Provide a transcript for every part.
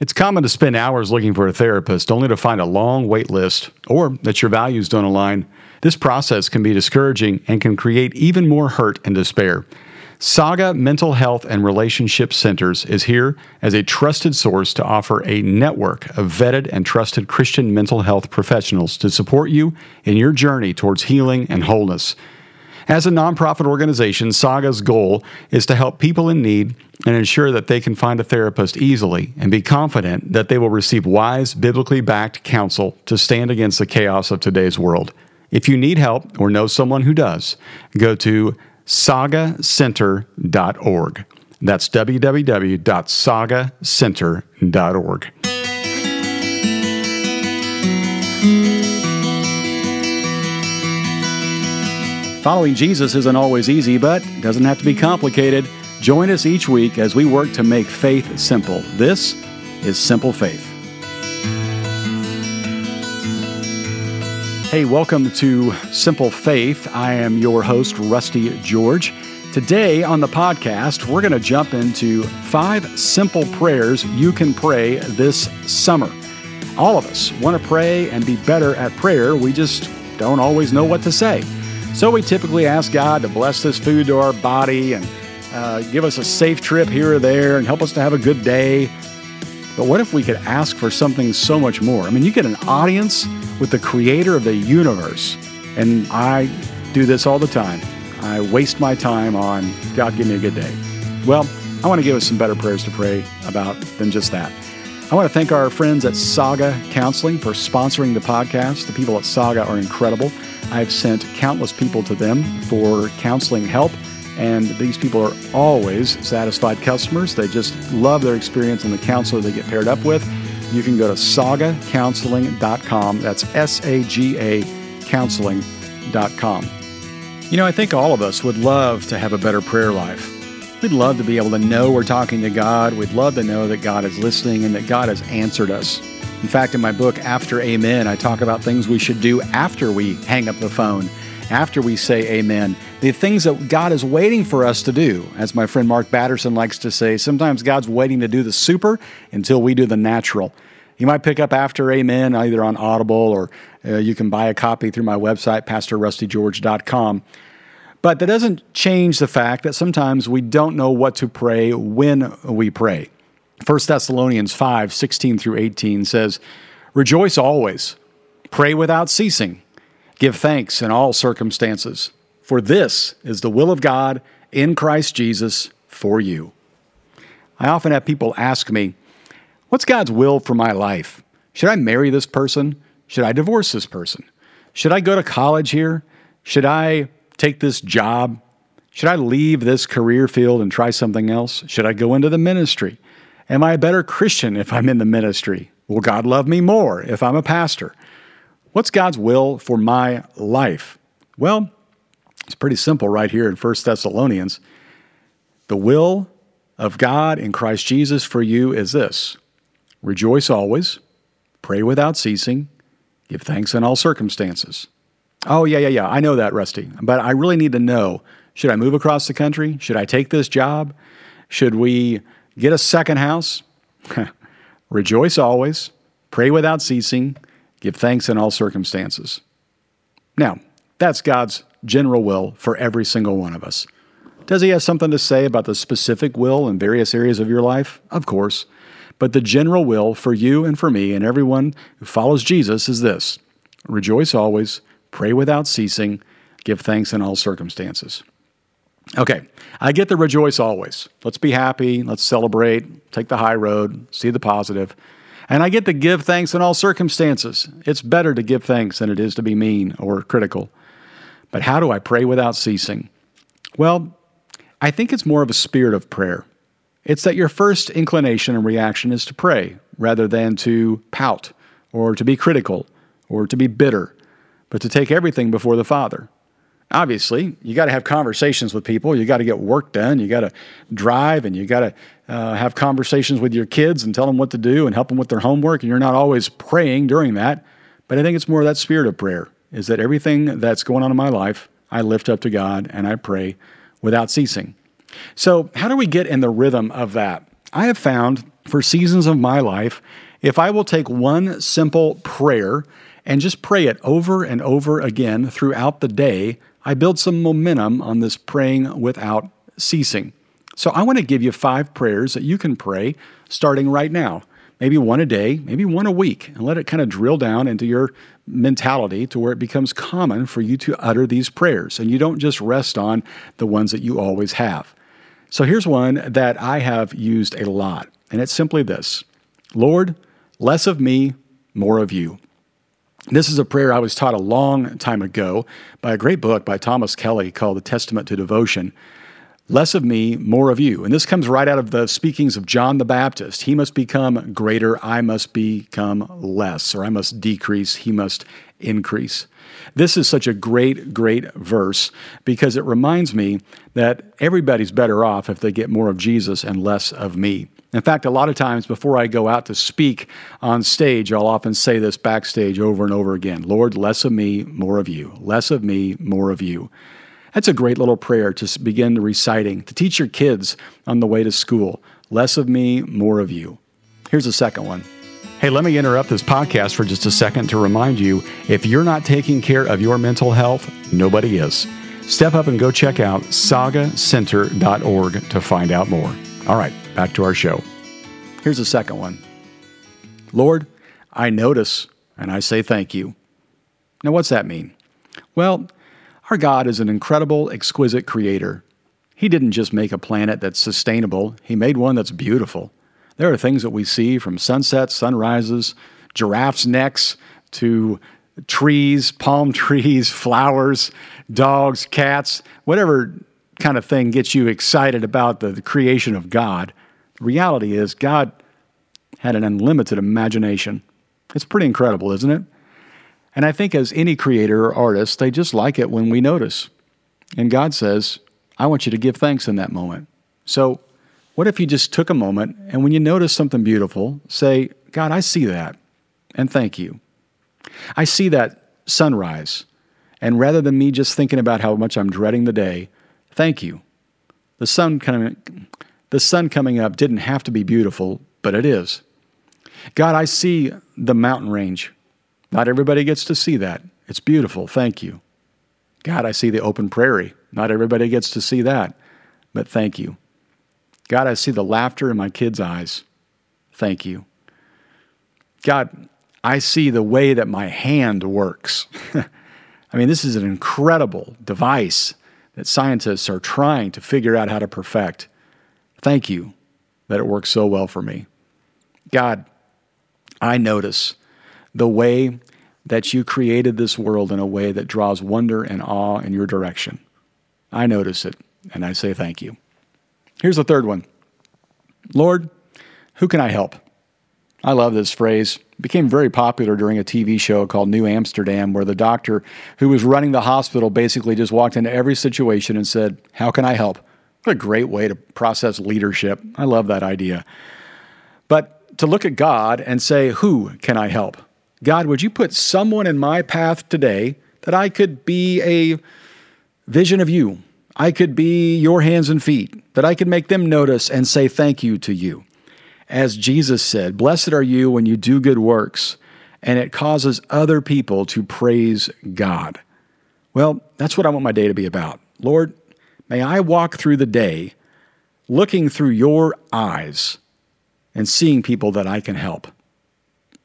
It's common to spend hours looking for a therapist only to find a long wait list or that your values don't align. This process can be discouraging and can create even more hurt and despair. Saga Mental Health and Relationship Centers is here as a trusted source to offer a network of vetted and trusted Christian mental health professionals to support you in your journey towards healing and wholeness. As a nonprofit organization, Saga's goal is to help people in need and ensure that they can find a therapist easily and be confident that they will receive wise, biblically backed counsel to stand against the chaos of today's world. If you need help or know someone who does, go to sagacenter.org. That's www.sagacenter.org. Following Jesus isn't always easy, but doesn't have to be complicated. Join us each week as we work to make faith simple. This is Simple Faith. Hey, welcome to Simple Faith. I am your host, Rusty George. Today on the podcast, we're going to jump into five simple prayers you can pray this summer. All of us want to pray and be better at prayer. We just don't always know what to say. So we typically ask God to bless this food to our body and uh, give us a safe trip here or there and help us to have a good day. But what if we could ask for something so much more? I mean, you get an audience with the creator of the universe. And I do this all the time. I waste my time on God, give me a good day. Well, I want to give us some better prayers to pray about than just that. I want to thank our friends at Saga Counseling for sponsoring the podcast. The people at Saga are incredible. I've sent countless people to them for counseling help, and these people are always satisfied customers. They just love their experience and the counselor they get paired up with. You can go to sagacounseling.com. That's S A G A counseling.com. You know, I think all of us would love to have a better prayer life. We'd love to be able to know we're talking to God. We'd love to know that God is listening and that God has answered us. In fact, in my book, After Amen, I talk about things we should do after we hang up the phone, after we say amen. The things that God is waiting for us to do. As my friend Mark Batterson likes to say, sometimes God's waiting to do the super until we do the natural. You might pick up After Amen either on Audible or uh, you can buy a copy through my website, pastorrustygeorge.com. But that doesn't change the fact that sometimes we don't know what to pray when we pray. 1 Thessalonians 5 16 through 18 says, Rejoice always, pray without ceasing, give thanks in all circumstances, for this is the will of God in Christ Jesus for you. I often have people ask me, What's God's will for my life? Should I marry this person? Should I divorce this person? Should I go to college here? Should I take this job? Should I leave this career field and try something else? Should I go into the ministry? Am I a better Christian if I'm in the ministry? Will God love me more if I'm a pastor? What's God's will for my life? Well, it's pretty simple right here in 1 Thessalonians. The will of God in Christ Jesus for you is this rejoice always, pray without ceasing, give thanks in all circumstances. Oh, yeah, yeah, yeah, I know that, Rusty, but I really need to know should I move across the country? Should I take this job? Should we Get a second house. Rejoice always. Pray without ceasing. Give thanks in all circumstances. Now, that's God's general will for every single one of us. Does he have something to say about the specific will in various areas of your life? Of course. But the general will for you and for me and everyone who follows Jesus is this rejoice always, pray without ceasing, give thanks in all circumstances. Okay, I get the rejoice always. Let's be happy, let's celebrate, take the high road, see the positive. And I get to give thanks in all circumstances. It's better to give thanks than it is to be mean or critical. But how do I pray without ceasing? Well, I think it's more of a spirit of prayer. It's that your first inclination and reaction is to pray rather than to pout or to be critical or to be bitter, but to take everything before the Father obviously you got to have conversations with people. You got to get work done. You got to drive and you got to uh, have conversations with your kids and tell them what to do and help them with their homework. And you're not always praying during that. But i think it's more that spirit of prayer is that everything that's going on in my life i lift up to god and i pray without ceasing. So how do we get in the rhythm of that? I have found for seasons of my life, if I will take one simple prayer and just pray it over and over again throughout the day, I build some momentum on this praying without ceasing. So I want to give you five prayers that you can pray starting right now. Maybe one a day, maybe one a week, and let it kind of drill down into your mentality to where it becomes common for you to utter these prayers and you don't just rest on the ones that you always have. So here's one that I have used a lot, and it's simply this Lord, less of me, more of you. This is a prayer I was taught a long time ago by a great book by Thomas Kelly called The Testament to Devotion. Less of me, more of you. And this comes right out of the speakings of John the Baptist. He must become greater, I must become less, or I must decrease, he must increase. This is such a great, great verse because it reminds me that everybody's better off if they get more of Jesus and less of me. In fact, a lot of times before I go out to speak on stage, I'll often say this backstage over and over again Lord, less of me, more of you. Less of me, more of you. That's a great little prayer to begin reciting, to teach your kids on the way to school. Less of me, more of you. Here's a second one. Hey, let me interrupt this podcast for just a second to remind you if you're not taking care of your mental health, nobody is. Step up and go check out sagacenter.org to find out more. All right, back to our show. Here's a second one Lord, I notice and I say thank you. Now, what's that mean? Well, our God is an incredible, exquisite creator. He didn't just make a planet that's sustainable, He made one that's beautiful. There are things that we see from sunsets, sunrises, giraffes' necks to trees, palm trees, flowers, dogs, cats, whatever kind of thing gets you excited about the, the creation of God. The reality is, God had an unlimited imagination. It's pretty incredible, isn't it? And I think as any creator or artist, they just like it when we notice. And God says, I want you to give thanks in that moment. So, what if you just took a moment and when you notice something beautiful, say, God, I see that, and thank you. I see that sunrise, and rather than me just thinking about how much I'm dreading the day, thank you. The sun coming, the sun coming up didn't have to be beautiful, but it is. God, I see the mountain range. Not everybody gets to see that. It's beautiful. Thank you. God, I see the open prairie. Not everybody gets to see that, but thank you. God, I see the laughter in my kids' eyes. Thank you. God, I see the way that my hand works. I mean, this is an incredible device that scientists are trying to figure out how to perfect. Thank you that it works so well for me. God, I notice the way that you created this world in a way that draws wonder and awe in your direction. I notice it, and I say thank you. Here's the third one Lord, who can I help? I love this phrase. It became very popular during a TV show called New Amsterdam, where the doctor who was running the hospital basically just walked into every situation and said, How can I help? What a great way to process leadership. I love that idea. But to look at God and say, Who can I help? God, would you put someone in my path today that I could be a vision of you? I could be your hands and feet, that I could make them notice and say thank you to you. As Jesus said, Blessed are you when you do good works, and it causes other people to praise God. Well, that's what I want my day to be about. Lord, may I walk through the day looking through your eyes and seeing people that I can help.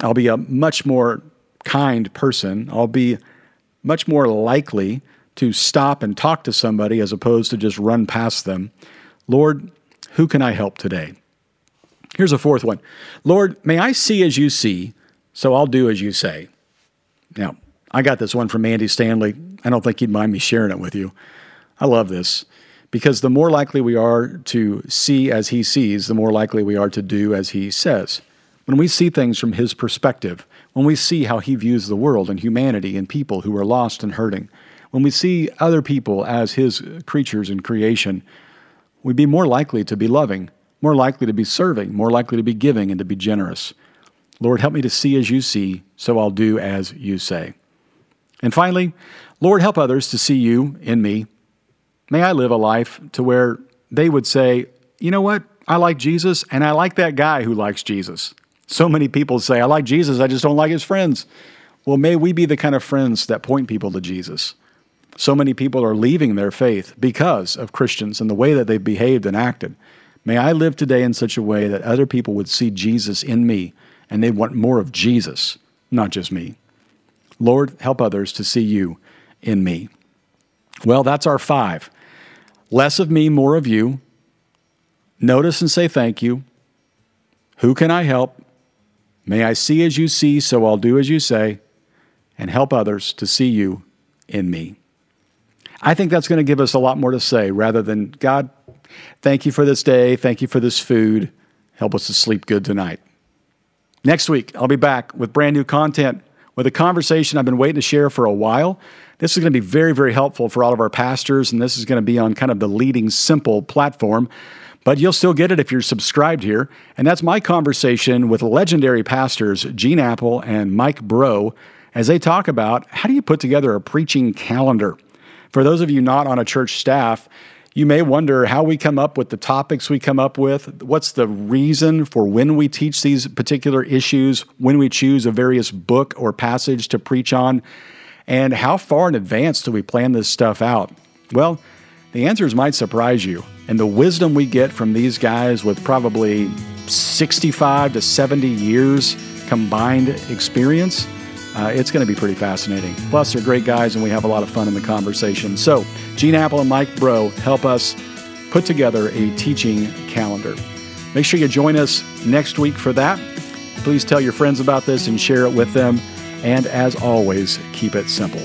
I'll be a much more kind person. I'll be much more likely to stop and talk to somebody as opposed to just run past them. Lord, who can I help today? Here's a fourth one Lord, may I see as you see, so I'll do as you say. Now, I got this one from Andy Stanley. I don't think he'd mind me sharing it with you. I love this because the more likely we are to see as he sees, the more likely we are to do as he says. When we see things from his perspective, when we see how he views the world and humanity and people who are lost and hurting, when we see other people as his creatures in creation, we'd be more likely to be loving, more likely to be serving, more likely to be giving and to be generous. Lord, help me to see as you see, so I'll do as you say. And finally, Lord, help others to see you in me. May I live a life to where they would say, you know what? I like Jesus and I like that guy who likes Jesus. So many people say, I like Jesus, I just don't like his friends. Well, may we be the kind of friends that point people to Jesus. So many people are leaving their faith because of Christians and the way that they've behaved and acted. May I live today in such a way that other people would see Jesus in me and they want more of Jesus, not just me. Lord, help others to see you in me. Well, that's our five. Less of me, more of you. Notice and say thank you. Who can I help? May I see as you see, so I'll do as you say, and help others to see you in me. I think that's going to give us a lot more to say rather than, God, thank you for this day. Thank you for this food. Help us to sleep good tonight. Next week, I'll be back with brand new content with a conversation I've been waiting to share for a while. This is going to be very, very helpful for all of our pastors, and this is going to be on kind of the leading simple platform. But you'll still get it if you're subscribed here. And that's my conversation with legendary pastors Gene Appel and Mike Breaux as they talk about how do you put together a preaching calendar. For those of you not on a church staff, you may wonder how we come up with the topics we come up with. What's the reason for when we teach these particular issues, when we choose a various book or passage to preach on, and how far in advance do we plan this stuff out? Well, the answers might surprise you. And the wisdom we get from these guys with probably 65 to 70 years combined experience uh, it's going to be pretty fascinating. Plus, they're great guys, and we have a lot of fun in the conversation. So, Gene Appel and Mike Breaux help us put together a teaching calendar. Make sure you join us next week for that. Please tell your friends about this and share it with them. And as always, keep it simple.